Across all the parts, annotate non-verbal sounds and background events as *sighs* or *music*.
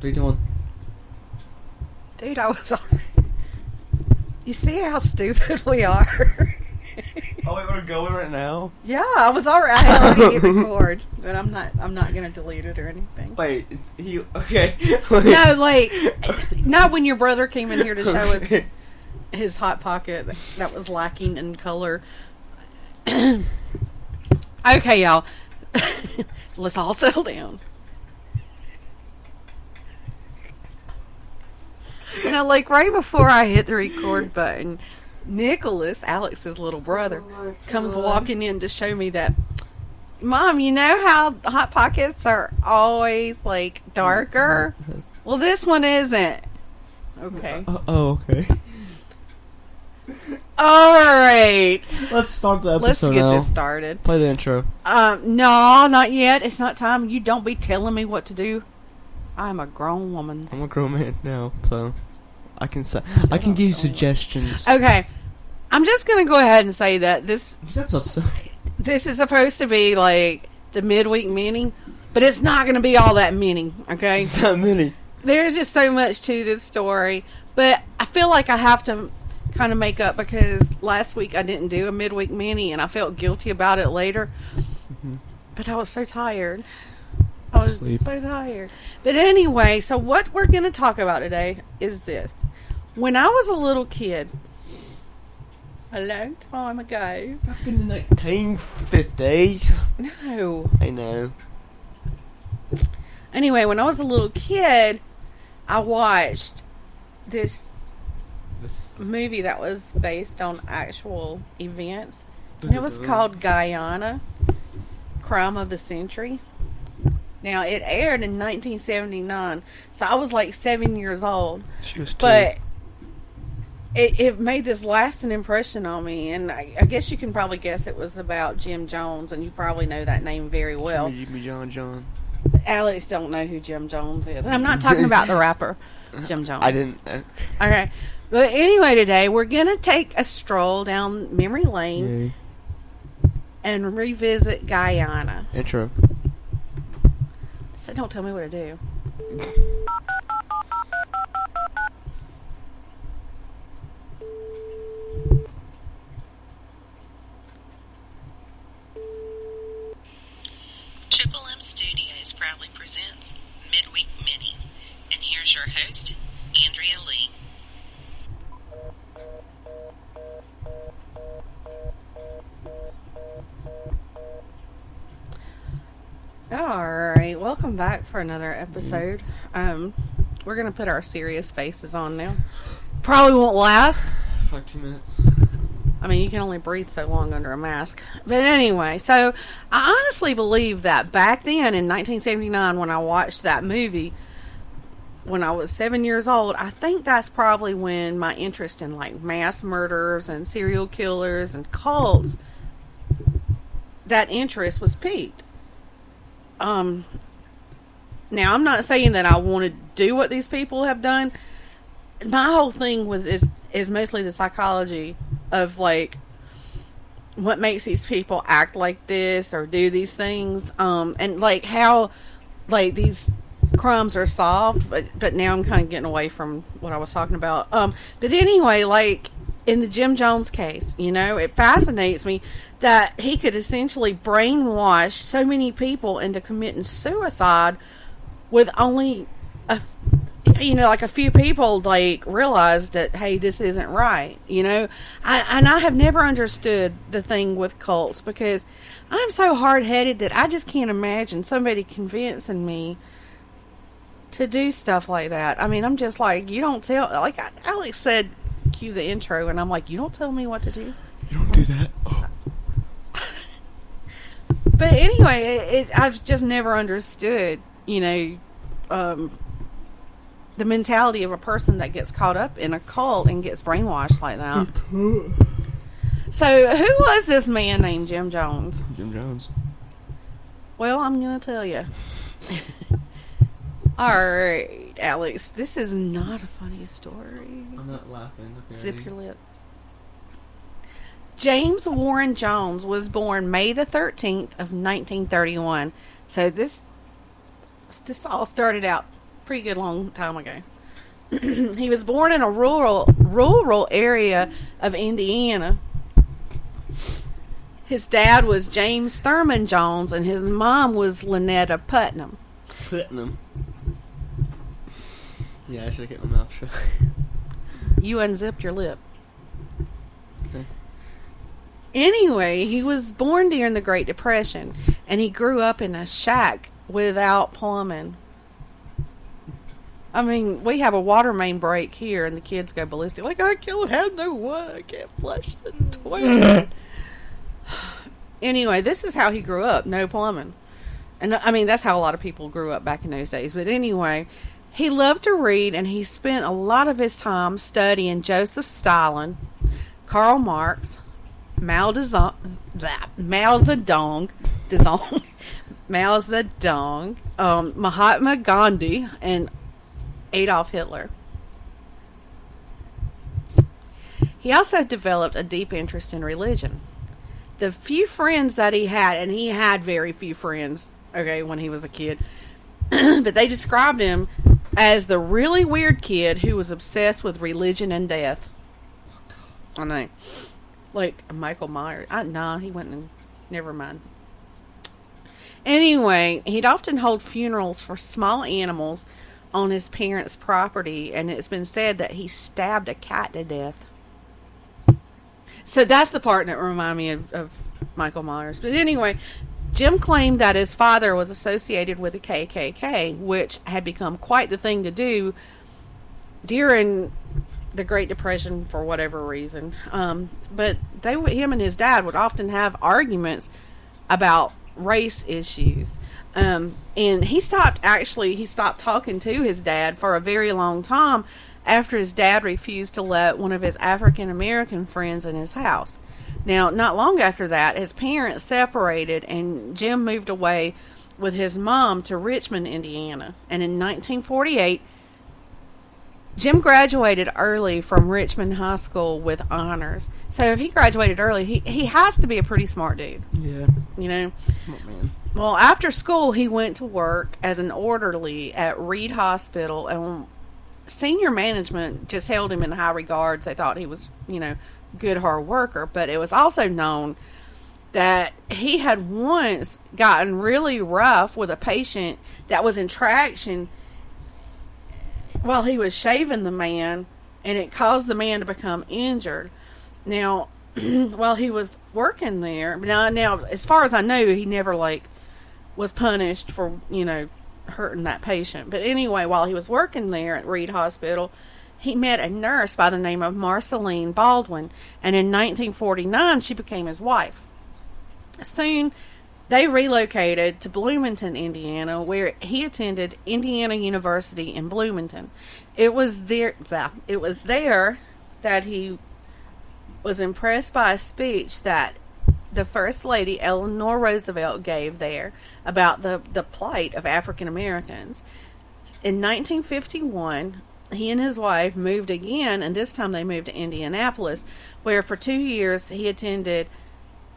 Three, two, one. Dude, I was already. *laughs* You see how stupid we are? Oh, wait, we're going right now. yeah, I was already. I had already hit record, but I'm not. I'm not gonna delete it or anything. Wait, he okay? *laughs* No, like not when your brother came in here to show us his hot pocket that was lacking in color. *clears throat* okay, y'all. *laughs* Let's all settle down. Now, like right before I hit the record button, Nicholas, Alex's little brother, comes walking in to show me that. Mom, you know how hot pockets are always like darker? Well, this one isn't. Okay. Uh, oh, okay. *laughs* All right. Let's start the episode. Let's get now. this started. Play the intro. Um, no, not yet. It's not time. You don't be telling me what to do. I'm a grown woman. I'm a grown man now, so I can say I can give you suggestions. Okay. I'm just gonna go ahead and say that this This episode's silly. *laughs* this is supposed to be like the midweek mini, but it's not gonna be all that mini. Okay. It's that many. There's just so much to this story, but I feel like I have to kind of make up because last week I didn't do a midweek mini and I felt guilty about it later. Mm-hmm. But I was so tired. I was Sleep. so tired. But anyway, so what we're going to talk about today is this. When I was a little kid, a long time ago, Back in the 1950s. no. I know. Anyway, when I was a little kid, I watched this This- movie that was based on actual events. And it was called Guyana Crime of the Century. Now, it aired in 1979, so I was like seven years old. She was two. But it, it made this lasting impression on me, and I, I guess you can probably guess it was about Jim Jones, and you probably know that name very well. Jimmy, John, John. Alex don't know who Jim Jones is, and I'm not talking about the rapper Jim Jones. *laughs* I didn't. Uh, Okay. But anyway, today we're going to take a stroll down memory lane yay. and revisit Guyana. Intro. Don't tell me what to do. Triple M Studios proudly presents Midweek Minis. And here's your host, Andrea Lea. All right, welcome back for another episode. Um, we're going to put our serious faces on now. Probably won't last. Like two minutes. I mean, you can only breathe so long under a mask. But anyway, so I honestly believe that back then in 1979, when I watched that movie, when I was seven years old, I think that's probably when my interest in like mass murders and serial killers and cults, that interest was peaked. Um, now I'm not saying that I want to do what these people have done. My whole thing with is is mostly the psychology of like what makes these people act like this or do these things um and like how like these crimes are solved but but now i'm kind of getting away from what i was talking about um but anyway like in the jim jones case you know it fascinates me that he could essentially brainwash so many people into committing suicide with only a you know like a few people like realized that hey this isn't right you know? I, and i have never understood the thing with cults because i'm so hard-headed that i just can't imagine somebody convincing me to do stuff like that. I mean i'm just like you don't tell like alex said cue the intro and i'm like you don't tell me what to do You don't do that. Oh. *laughs* but anyway it, it, i've just never understood you know um, the mentality of a person that gets caught up in a cult and gets brainwashed like that so who was this man named jim jones Jim Jones. well i'm gonna tell you *laughs* all right alex this is not a funny story I'm not laughing. Okay. Zip your lip. James Warren Jones was born May the 13th of 1931. So this this all started out pretty good long time ago. *clears throat* he was born in a rural rural area of Indiana. His dad was James Thurman Jones, and his mom was Lynetta Putnam. Putnam. Yeah, I should have kept my mouth shut. *laughs* You unzipped your lip. Okay. Anyway, he was born during the Great Depression, and he grew up in a shack without plumbing. I mean, we have a water main break here, and the kids go ballistic. Like, I can't have no water. I can't flush the toilet. *laughs* anyway, this is how he grew up. No plumbing. And I mean, that's how a lot of people grew up back in those days. But anyway, he loved to read, and he spent a lot of his time studying Joseph Stalin, Karl Marx, Mao Zedong, Mao Zedong, Zedong, *laughs* Mao Zedong, um, Mahatma Gandhi, and Adolf Hitler. He also developed a deep interest in religion. The few friends that he had, and he had very few friends, okay, when he was a kid, *clears throat* but they described him as the really weird kid who was obsessed with religion and death. I know. Like Michael Myers. I, nah, he went and. Never mind. Anyway, he'd often hold funerals for small animals on his parents' property, and it's been said that he stabbed a cat to death. So that's the part that reminded me of, of Michael Myers. But anyway, Jim claimed that his father was associated with the KKK, which had become quite the thing to do during the Great Depression for whatever reason. Um, but they, him and his dad, would often have arguments about race issues. Um, and he stopped actually he stopped talking to his dad for a very long time after his dad refused to let one of his African American friends in his house. Now, not long after that, his parents separated and Jim moved away with his mom to Richmond, Indiana. And in 1948, Jim graduated early from Richmond High School with honors. So if he graduated early, he, he has to be a pretty smart dude, Yeah. you know? Smart man. Well, after school, he went to work as an orderly at Reid Hospital, and senior management just held him in high regards. They thought he was, you know, good hard worker, but it was also known that he had once gotten really rough with a patient that was in traction while he was shaving the man, and it caused the man to become injured. Now, *clears throat* while he was working there, now, now as far as I know, he never like was punished for you know hurting that patient. But anyway, while he was working there at Reid Hospital, he met a nurse by the name of Marceline Baldwin, and in 1949 she became his wife. Soon, they relocated to Bloomington, Indiana, where he attended Indiana University in Bloomington. It was there, it was there that he was impressed by a speech that the First Lady Eleanor Roosevelt gave there about the, the plight of African Americans. In 1951, he and his wife moved again, and this time they moved to Indianapolis, where for two years he attended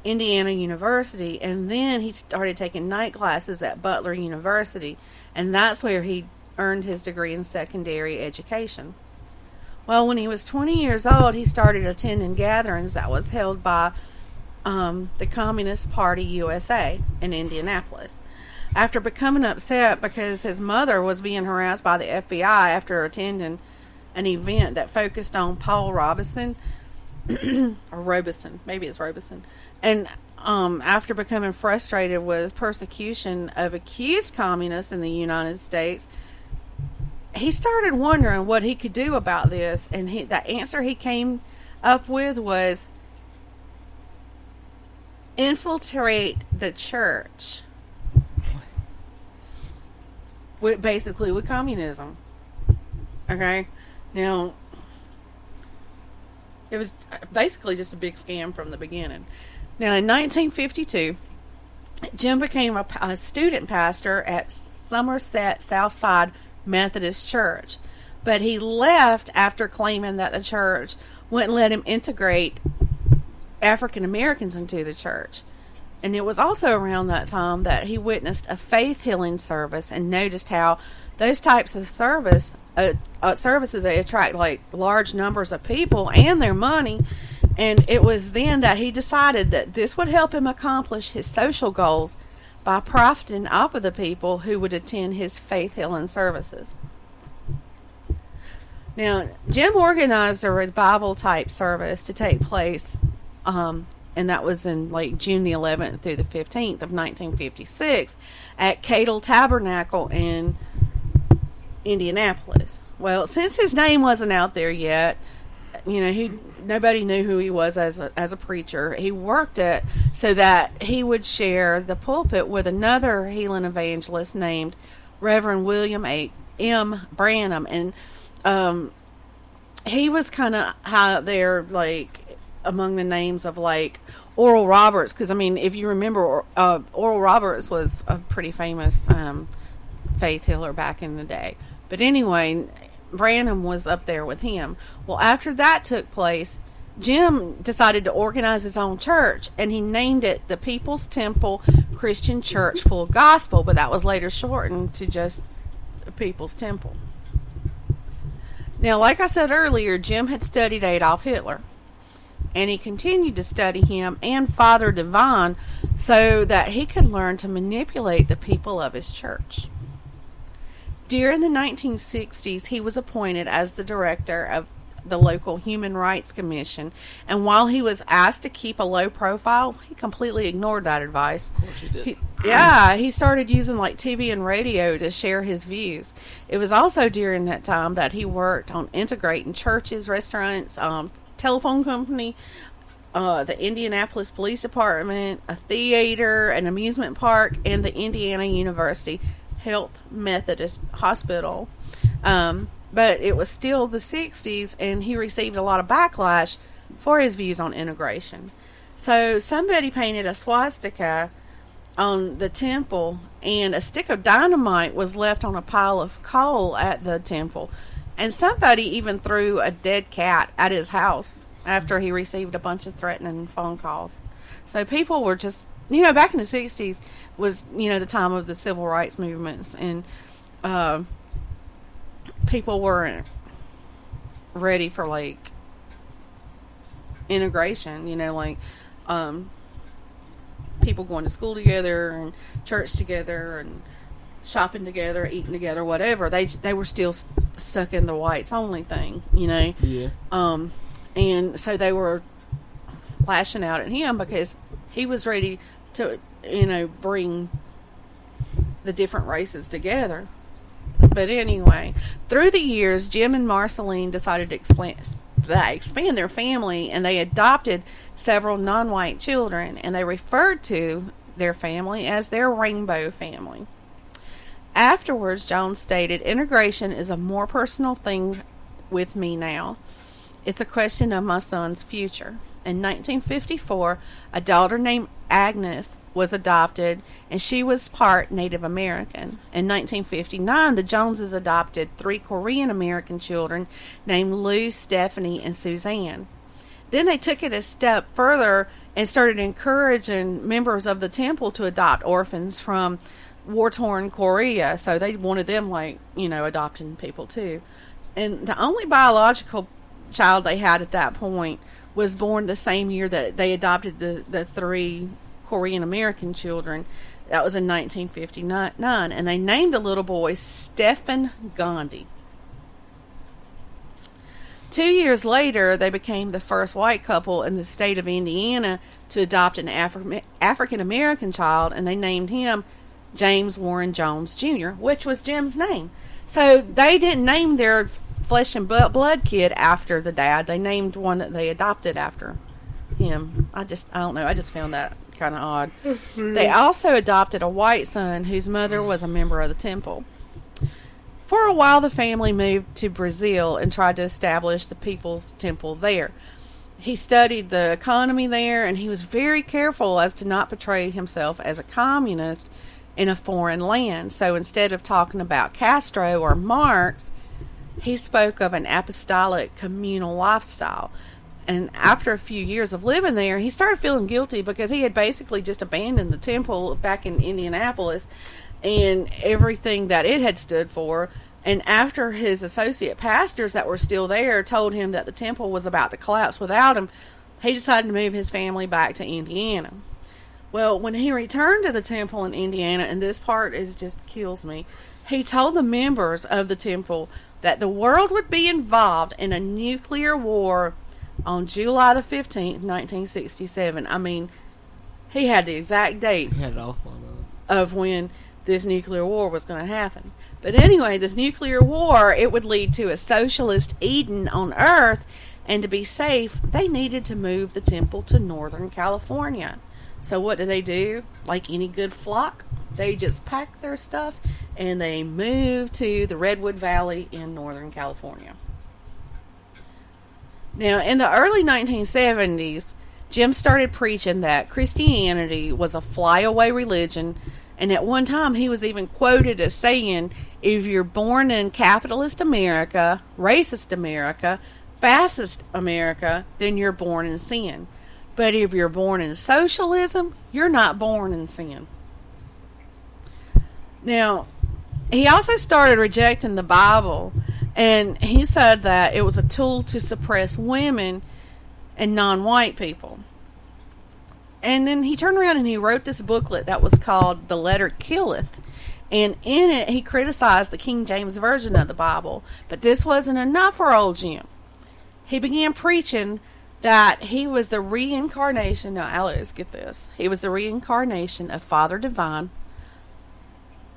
Indiana University, and then he started taking night classes at Butler University, and that's where he earned his degree in secondary education. Well, when he was 20 years old, he started attending gatherings that was held by um, the Communist Party USA in Indianapolis. After becoming upset because his mother was being harassed by the FBI after attending an event that focused on Paul Robeson, *clears throat* or Robeson, maybe it's Robeson, and um, after becoming frustrated with persecution of accused communists in the United States, he started wondering what he could do about this, and he, the answer he came up with was infiltrate the church. With basically with communism. Okay, now it was uh, basically just a big scam from the beginning. Now, in 1952, Jim became a, a student pastor at Somerset Southside Methodist Church, but he left after claiming that the church wouldn't let him integrate African Americans into the church. And it was also around that time that he witnessed a faith healing service and noticed how those types of service uh, uh, services they attract like large numbers of people and their money. And it was then that he decided that this would help him accomplish his social goals by profiting off of the people who would attend his faith healing services. Now, Jim organized a revival type service to take place, um, and that was in like June the 11th through the 15th of 1956 at Cadle Tabernacle in Indianapolis. Well, since his name wasn't out there yet, you know, he nobody knew who he was as a, as a preacher. He worked it so that he would share the pulpit with another healing evangelist named Reverend William A. M. Branham, and um, he was kind of out there, like among the names of like Oral Roberts, because I mean, if you remember, uh, Oral Roberts was a pretty famous um, faith healer back in the day. But anyway, Branham was up there with him. Well, after that took place, Jim decided to organize his own church, and he named it the People's Temple Christian Church Full Gospel, but that was later shortened to just People's Temple. Now, like I said earlier, Jim had studied Adolf Hitler, and he continued to study him and Father Divine so that he could learn to manipulate the people of his church. During the 1960s, he was appointed as the director of the local Human Rights Commission, and while he was asked to keep a low profile, he completely ignored that advice. Of course he did. He, yeah, he started using like TV and radio to share his views. It was also during that time that he worked on integrating churches, restaurants, um, telephone company, uh, the Indianapolis Police Department, a theater, an amusement park, and the Indiana University Health Methodist Hospital. Um, but it was still the 60s, and he received a lot of backlash for his views on integration. So somebody painted a swastika on the temple, and a stick of dynamite was left on a pile of coal at the temple. And somebody even threw a dead cat at his house after he received a bunch of threatening phone calls. So people were just, you know, back in the 60s was, you know, the time of the civil rights movements, and uh, people weren't ready for like integration, you know, like um, people going to school together and church together and shopping together, eating together, whatever. They they were still st- stuck in the whites only thing, you know. Yeah. Um, and so they were lashing out at him because he was ready to, you know, bring the different races together. But anyway, through the years, Jim and Marceline decided to expand, expand their family, and they adopted several non-white children, and they referred to their family as their rainbow family. Afterwards, Jones stated, Integration is a more personal thing with me now. It's a question of my son's future. In 1954, a daughter named Agnes was adopted, and she was part Native American. In 1959, the Joneses adopted three Korean American children named Lou, Stephanie, and Suzanne. Then they took it a step further and started encouraging members of the temple to adopt orphans from war torn Korea. So they wanted them, like, you know, adopting people too. And the only biological child they had at that point was born the same year that they adopted the, the three Korean American children. That was in 1959. And they named the little boy Stephen Gandhi. Two years later, they became the first white couple in the state of Indiana to adopt an Afri- African American child, and they named him James Warren Jones Jr., which was Jim's name. So they didn't name their flesh and blood kid after the dad. They named one that they adopted after him. I just, I don't know. I just found that kind of odd. Mm-hmm. They also adopted a white son whose mother was a member of the temple. For a while, the family moved to Brazil and tried to establish the People's Temple there. He studied the economy there and he was very careful as to not portray himself as a communist in a foreign land. So instead of talking about Castro or Marx, he spoke of an apostolic communal lifestyle. And after a few years of living there, he started feeling guilty because he had basically just abandoned the temple back in Indianapolis and everything that it had stood for. And after his associate pastors that were still there told him that the temple was about to collapse without him, he decided to move his family back to Indiana. Well, when he returned to the temple in Indiana, and this part is just kills me, he told the members of the temple that the world would be involved in a nuclear war on July the 15th, 1967. I mean, he had the exact date had it all of when this nuclear war was going to happen. But anyway, this nuclear war, it would lead to a socialist Eden on Earth, and to be safe, they needed to move the temple to Northern California. So what do they do? Like any good flock, they just pack their stuff and they move to the Redwood Valley in Northern California. Now, in the early 1970s, Jim started preaching that Christianity was a flyaway religion, and at one time he was even quoted as saying, If you're born in capitalist America, racist America, fascist America, then you're born in sin. But if you're born in socialism, you're not born in sin. Now, he also started rejecting the Bible, and he said that it was a tool to suppress women and non white people. And then he turned around and he wrote this booklet that was called The Letter Killeth. And in it, he criticized the King James Version of the Bible. But this wasn't enough for old Jim. He began preaching that he was the reincarnation. Now, Alex, get this. He was the reincarnation of Father Divine,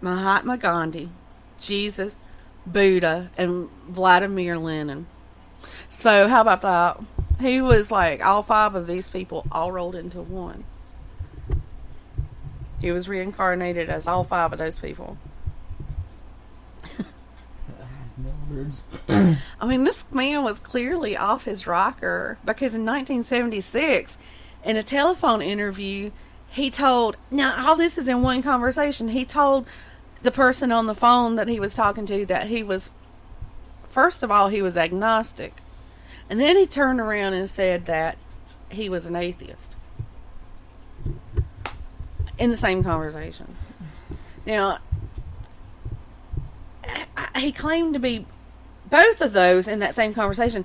Mahatma Gandhi, Jesus, Buddha, and Vladimir Lenin. So, how about that? He was like all five of these people all rolled into one. He was reincarnated as all five of those people. Words. *clears throat* I mean, this man was clearly off his rocker because in 1976, in a telephone interview, he told, now all this is in one conversation, he told the person on the phone that he was talking to that he was, first of all, he was agnostic. And then he turned around and said that he was an atheist in the same conversation. Now, he claimed to be both of those in that same conversation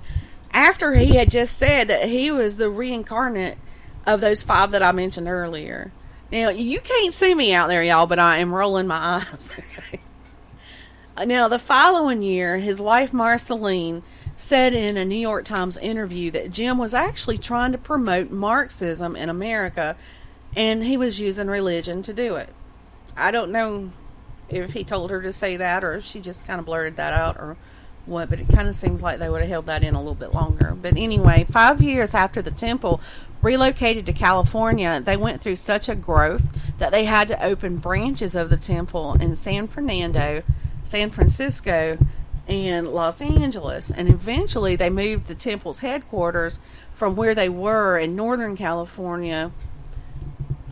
after he had just said that he was the reincarnate of those five that I mentioned earlier. Now, you can't see me out there, y'all, but I am rolling my eyes. *laughs* Okay. Now, the following year, his wife Marceline said in a New York Times interview that Jim was actually trying to promote Marxism in America and he was using religion to do it. I don't know if he told her to say that or if she just kind of blurted that out or what, but it kind of seems like they would have held that in a little bit longer. But anyway, five years after the temple relocated to California, they went through such a growth that they had to open branches of the temple in San Fernando, San Francisco, and Los Angeles. And eventually they moved the temple's headquarters from where they were in Northern California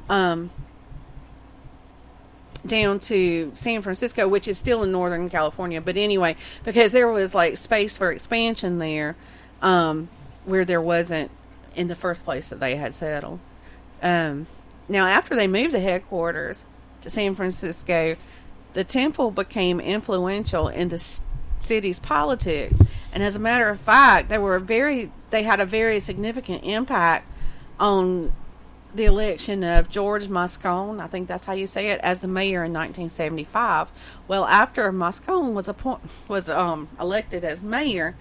um, down to San Francisco, which is still in Northern California. But anyway, because there was like space for expansion there, um, where there wasn't in the first place that they had settled. Um, now, after they moved the headquarters to San Francisco, the temple became influential in the city's politics. And as a matter of fact, they were very they had a very significant impact on the election of George Moscone, I think that's how you say it, as the mayor in 1975. Well, after Moscone was appoint was um, elected as mayor,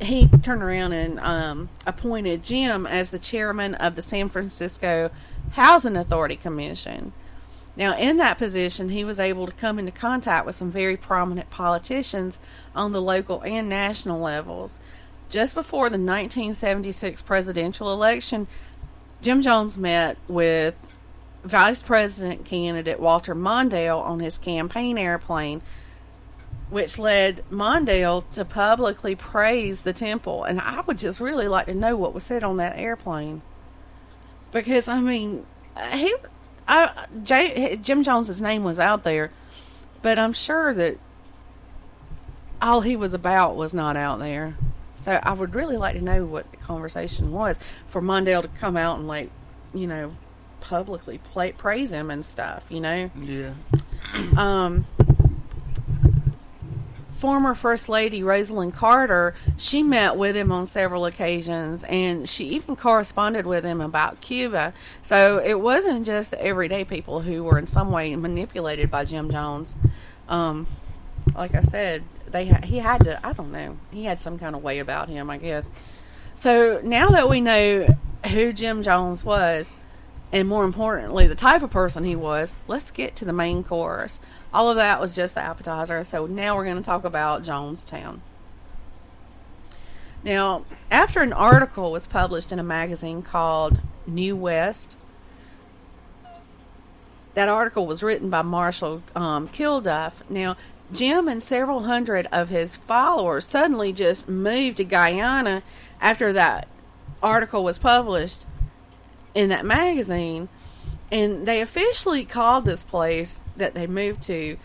he turned around and um, appointed Jim as the chairman of the San Francisco Housing Authority Commission. Now, in that position, he was able to come into contact with some very prominent politicians on the local and national levels. Just before the 1976 presidential election, Jim Jones met with Vice President candidate Walter Mondale on his campaign airplane, which led Mondale to publicly praise the temple. And I would just really like to know what was said on that airplane. Because, I mean, he, I, J, Jim Jones's name was out there, but I'm sure that all he was about was not out there. So I would really like to know what the conversation was for Mondale to come out and like, you know, publicly play, praise him and stuff. You know. Yeah. um, former First Lady Rosalynn Carter, she met with him on several occasions, and she even corresponded with him about Cuba. So it wasn't just the everyday people who were in some way manipulated by Jim Jones. Um, like I said, they he had to. I don't know. He had some kind of way about him, I guess. So now that we know who Jim Jones was, and more importantly, the type of person he was, let's get to the main course. All of that was just the appetizer. So now we're going to talk about Jonestown. Now, after an article was published in a magazine called New West, that article was written by Marshall um, Kilduff. Now, Jim and several hundred of his followers suddenly just moved to Guyana after that article was published in that magazine. And they officially called this place that they moved to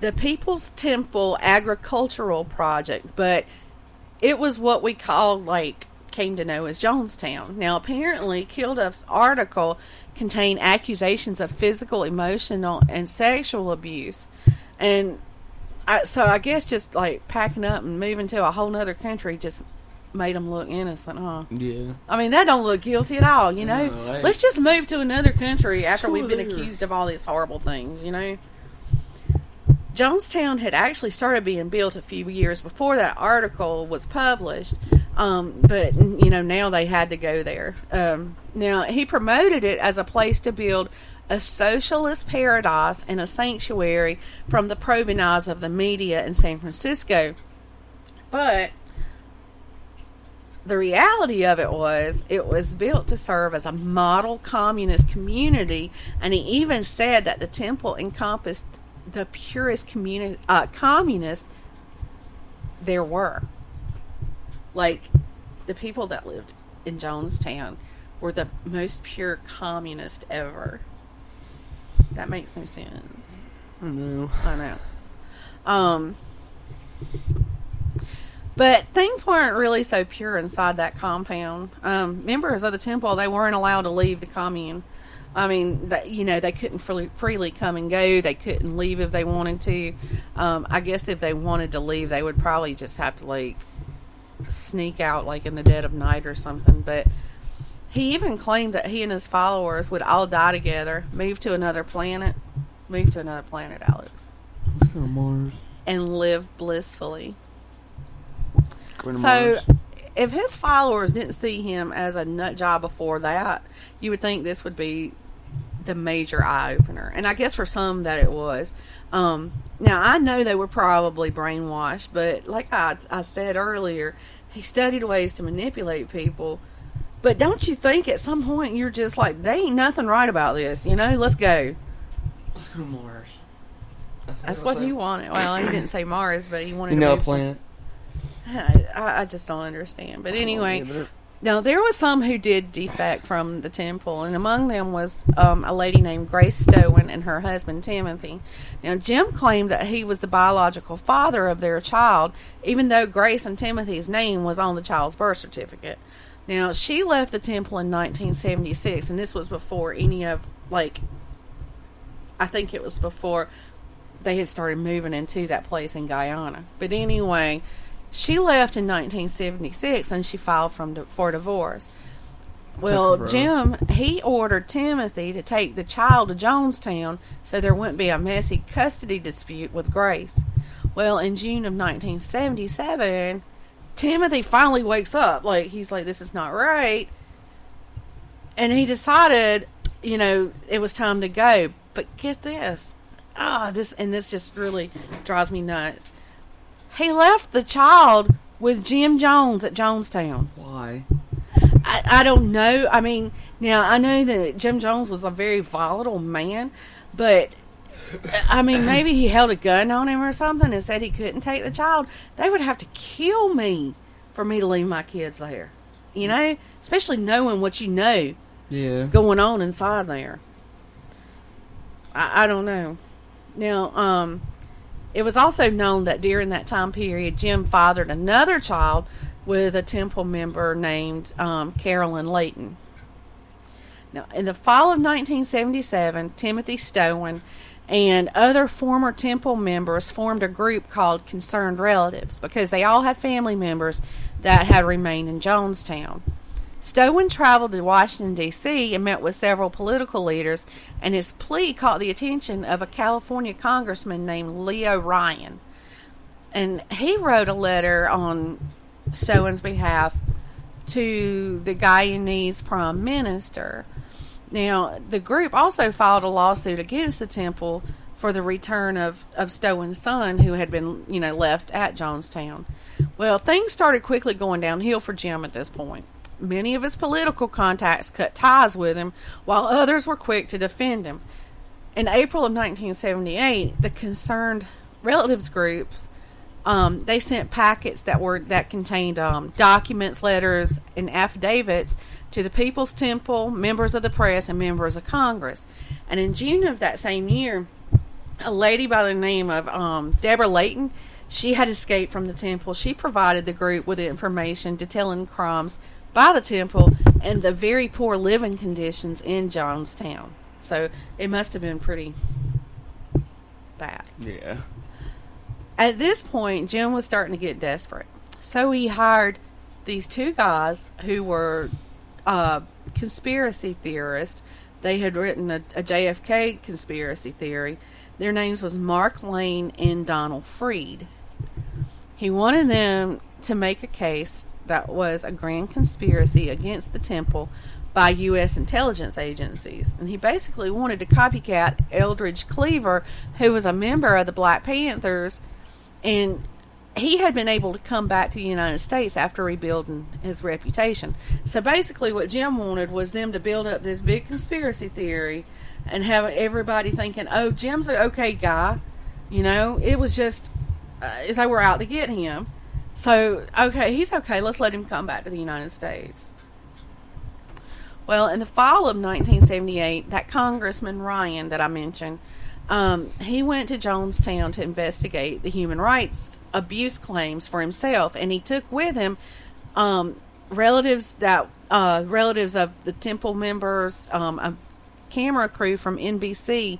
the People's Temple Agricultural Project, but it was what we call like came to know as Jonestown. Now, apparently, Kilduff's article contained accusations of physical, emotional, and sexual abuse, and I, so I guess just like packing up and moving to a whole other country just made them look innocent, huh? Yeah. I mean, that don't look guilty at all, you know. No. Let's just move to another country after we've been accused of all these horrible things, you know. Jonestown had actually started being built a few years before that article was published, um, but you know now they had to go there. Um, now he promoted it as a place to build a socialist paradise and a sanctuary from the provenance of the media in San Francisco, but the reality of it was it was built to serve as a model communist community and he even said that the temple encompassed the purest communi- uh, communists there were. Like the people that lived in jonestown were the most pure communist ever that makes no sense I know. I know. Um, but things weren't really so pure inside that compound. Um, members of the temple they weren't allowed to leave the commune. I mean, that you know, they couldn't freely, freely come and go. They couldn't leave if they wanted to. Um, I guess if they wanted to leave, they would probably just have to like sneak out, like in the dead of night or something. But he even claimed that he and his followers would all die together, move to another planet, move to another planet, Alex, Let's go to Mars. and live blissfully. So, Mars. if his followers didn't see him as a nut job before that, you would think this would be the major eye opener. And I guess for some that it was. Um, now, I know they were probably brainwashed, but like I, I said earlier, he studied ways to manipulate people. But don't you think at some point you're just like, they ain't nothing right about this, you know? Let's go. Let's go to Mars. That's what he wanted. Well, he didn't say Mars, but he wanted You to know, a move to- planet. *laughs* I, I just don't understand. But anyway, either. now there was some who did defect from the temple, and among them was um, a lady named Grace Stoen and her husband Timothy. Now Jim claimed that he was the biological father of their child, even though Grace and Timothy's name was on the child's birth certificate. Now she left the temple in 1976, and this was before any of like. I think it was before they had started moving into that place in Guyana. But anyway, she left in 1976 and she filed from for divorce. Well, Jim, he ordered Timothy to take the child to Jonestown so there wouldn't be a messy custody dispute with Grace. Well, in June of 1977, Timothy finally wakes up. Like, he's like, this is not right. And he decided, you know, it was time to go. But get this. Ah, this, and this just really drives me nuts. He left the child with Jim Jones at Jonestown. Why? I, I don't know. I mean, now I know that Jim Jones was a very volatile man, but I mean, maybe he held a gun on him or something and said he couldn't take the child. They would have to kill me for me to leave my kids there. You know, especially knowing what you know Yeah. going on inside there. I, I don't know. Now, um, it was also known that during that time period, Jim fathered another child with a temple member named um, Carolyn Layton. Now, in the fall of 1977, Timothy Stoen and other former temple members formed a group called Concerned Relatives because they all had family members that had remained in Jonestown. Stoen traveled to Washington, D.C., and met with several political leaders, and his plea caught the attention of a California congressman named Leo Ryan. And he wrote a letter on Stoen's behalf to the Guyanese prime minister. Now, the group also filed a lawsuit against the temple for the return of, of Stoen's son, who had been, you know, left at Jonestown. Well, things started quickly going downhill for Jim at this point. Many of his political contacts cut ties with him, while others were quick to defend him. In April of 1978, the concerned relatives groups um, they sent packets that were that contained um, documents, letters, and affidavits to the People's Temple, members of the press, and members of Congress. And in June of that same year, a lady by the name of um, Deborah Layton, she had escaped from the temple. She provided the group with information detailing crimes by the temple and the very poor living conditions in Jonestown. So it must have been pretty bad. Yeah. At this point, Jim was starting to get desperate. So he hired these two guys who were uh, conspiracy theorists. They had written a, a JFK conspiracy theory. Their names was Mark Lane and Donald Freed. He wanted them to make a case that was a grand conspiracy against the temple by U.S. intelligence agencies. And he basically wanted to copycat Eldridge Cleaver, who was a member of the Black Panthers, and he had been able to come back to the United States after rebuilding his reputation. So basically, what Jim wanted was them to build up this big conspiracy theory and have everybody thinking, oh, Jim's an okay guy. You know, it was just uh, they were out to get him. So, okay, he's okay. Let's let him come back to the United States. Well, in the fall of 1978, that Congressman Ryan that I mentioned, um, he went to Jonestown to investigate the human rights abuse claims for himself, and he took with him um, relatives that uh, relatives of the temple members, um, a camera crew from NBC,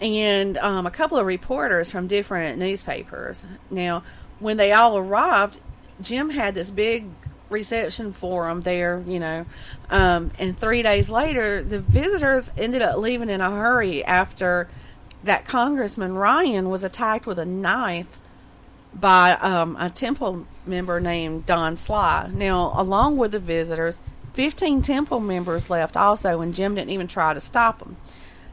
and um, a couple of reporters from different newspapers. Now, when they all arrived, Jim had this big reception for them there, you know. Um, and three days later, the visitors ended up leaving in a hurry after that Congressman Ryan was attacked with a knife by um, a temple member named Don Sly. Now, along with the visitors, 15 temple members left also, and Jim didn't even try to stop them.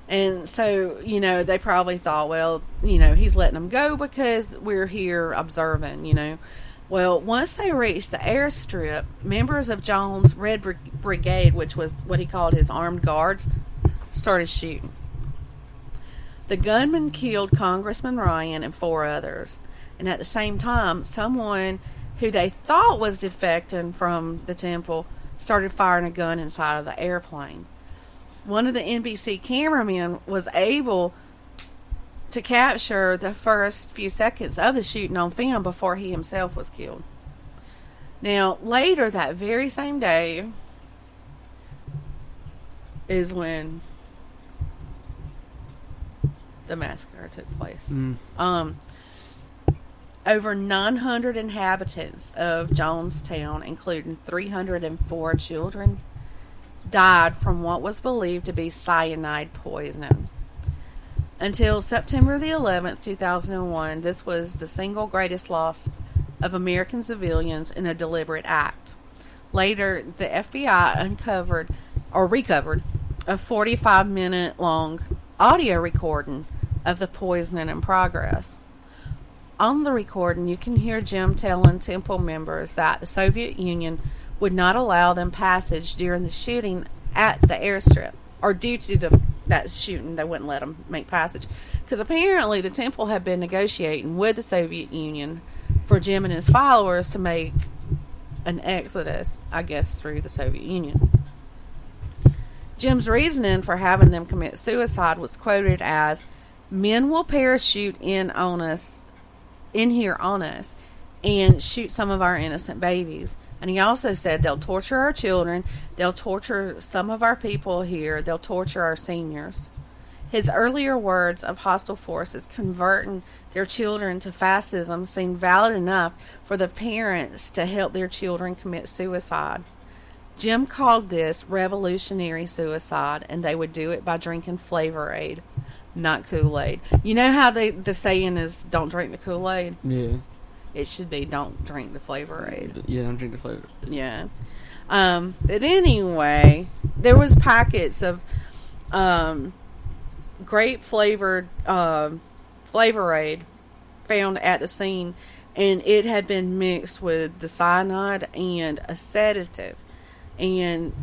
And so, you know, they probably thought, well, you know, he's letting them go because we're here observing, you know. Well, once they reached the airstrip, members of Jones' Red Brigade, which was what he called his armed guards, started shooting. The gunman killed Congressman Ryan and four others. And at the same time, someone who they thought was defecting from the temple started firing a gun inside of the airplane one of the NBC cameramen was able to capture the first few seconds of the shooting on film before he himself was killed. Now, later that very same day is when the massacre took place. Mm. Um, over 900 inhabitants of Jonestown, including 304 children, died from what was believed to be cyanide poisoning. Until September the 11th, 2001, this was the single greatest loss of American civilians in a deliberate act. Later, the FBI uncovered or recovered a 45 minute long audio recording of the poisoning in progress. On the recording, you can hear Jim telling temple members that the Soviet Union would not allow them passage during the shooting at the airstrip, or due to the that shooting, they wouldn't let them make passage because apparently the temple had been negotiating with the Soviet Union for Jim and his followers to make an exodus, I guess, through the Soviet Union. Jim's reasoning for having them commit suicide was quoted as men will parachute in on us in here on us and shoot some of our innocent babies and he also said they'll torture our children, they'll torture some of our people here, they'll torture our seniors. His earlier words of hostile forces converting their children to fascism seemed valid enough for the parents to help their children commit suicide. Jim called this revolutionary suicide, and they would do it by drinking Flavor Aid, not Kool Aid. You know how they the saying is, "Don't drink the Kool Aid." Yeah. It should be, "Don't drink the Flavor Aid." Yeah, I'm drinking flavor. Yeah. Um, but anyway, there was packets of um, grape flavored um, Flavor Aid found at the scene, and it had been mixed with the cyanide and a sedative. And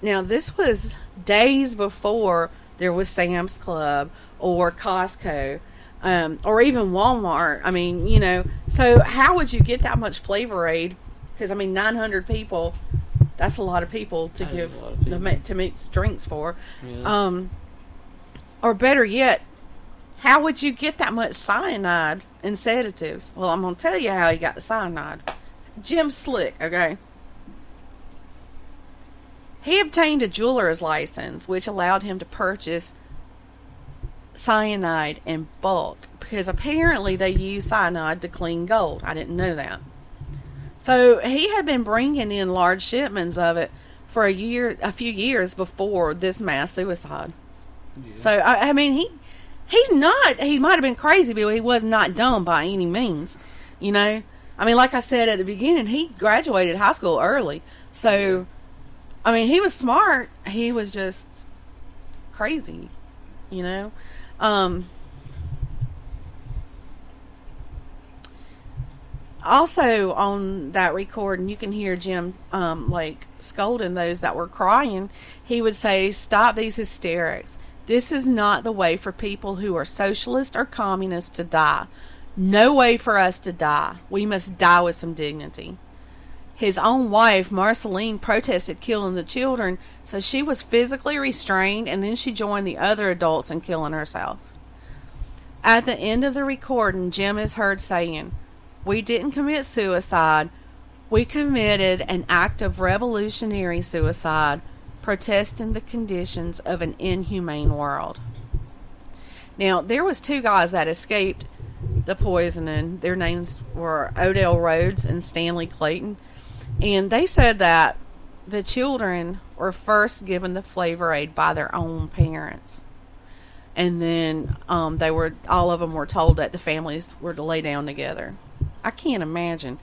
now this was days before there was Sam's Club or Costco. Um, or even Walmart. I mean, you know, so how would you get that much Flavor Aid? Because I mean, 900 people, that's a lot of people to That give a lot to people. make, to mix drinks for. Yeah. Um, or better yet, how would you get that much cyanide and sedatives? Well, I'm going to tell you how he got the cyanide. Jim Slick, okay? He obtained a jeweler's license, which allowed him to purchase cyanide in bulk because apparently they use cyanide to clean gold. I didn't know that. So he had been bringing in large shipments of it for a year, a few years before this mass suicide. So I, I mean, he he's not. He might have been crazy, but he was not dumb by any means. You know, I mean, like I said at the beginning, he graduated high school early. So, I mean, he was smart. He was just crazy. You know, um, also on that recording, you can hear Jim um, like scolding those that were crying. He would say, "Stop these hysterics. This is not the way for people who are socialist or communist to die. No way for us to die. We must die with some dignity." His own wife, Marceline, protested killing the children, so she was physically restrained and then she joined the other adults in killing herself. At the end of the recording, Jim is heard saying, We didn't commit suicide. We committed an act of revolutionary suicide, protesting the conditions of an inhumane world. Now, there was two guys that escaped the poisoning. Their names were Odell Rhodes and Stanley Clayton. And they said that the children were first given the flavor aid by their own parents. And then um, they were all of them were told that the families were to lay down together. I can't imagine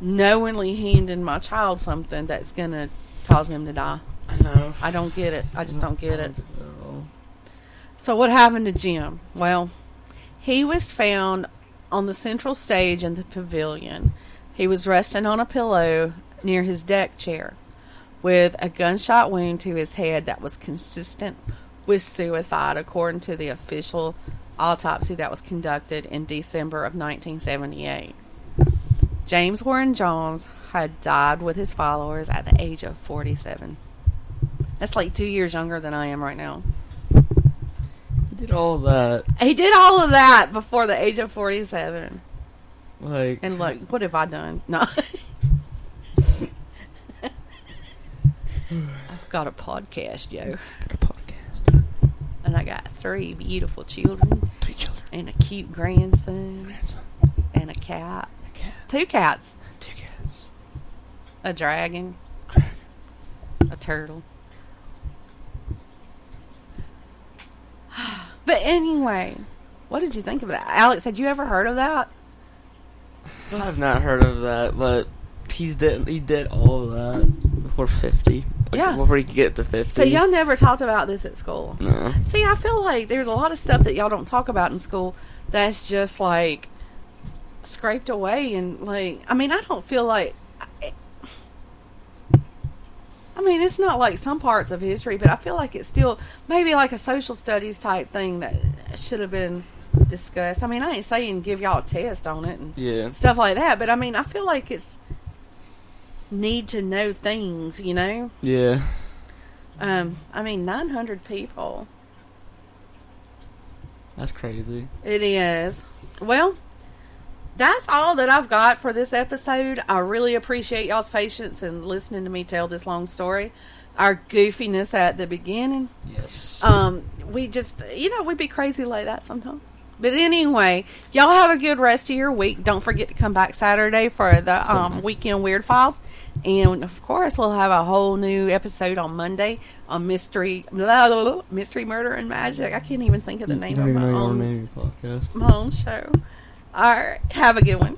knowingly handing my child something that's going to cause him to die. I know. I don't get it. I just don't get it. So what happened to Jim? Well, he was found on the central stage in the pavilion. He was resting on a pillow near his deck chair with a gunshot wound to his head that was consistent with suicide according to the official autopsy that was conducted in December of 1978. James Warren Jones had died with his followers at the age of 47. That's like 2 years younger than I am right now. He did all that. He did all of that before the age of 47. Like, And look, what have I done? *laughs* No. I've got a podcast, Joe. got a podcast. And I got three beautiful children Three children. and a cute grandson Grandson. and a cat. A cat. Two cats. Two cats. A dragon. Dragon. A turtle. *sighs* But anyway, what did you think of that? Alex, had you ever heard of that? *laughs* I've not heard of that, but he's did he did all of that before fifty. Like, Yeah. Before he could get to fifty. So y'all never talked about this at school. No. See, I feel like there's a lot of stuff that y'all don't talk about in school that's just like scraped away and like I mean, I don't feel like I mean, it's not like some parts of history, but I feel like it's still maybe like a social studies type thing that should have been discussed. I mean, I ain't saying give y'all a test on it and Yeah. stuff like that, but I mean, I feel like it's need to know things, you know? Yeah. Um, I mean, 900 people. That's crazy. It is. Well, that's all that I've got for this episode. I really appreciate y'all's patience and listening to me tell this long story. our goofiness at the beginning. Yes. Um, we just, you know, we'd be crazy like that sometimes. But anyway, y'all have a good rest of your week. Don't forget to come back Saturday for the um, weekend weird files, and of course, we'll have a whole new episode on Monday on mystery, blah, *laughs* blah, blah, mystery, murder, and magic. I can't even think of the name of my own own, name of your podcast. my own show. All right, have a good one.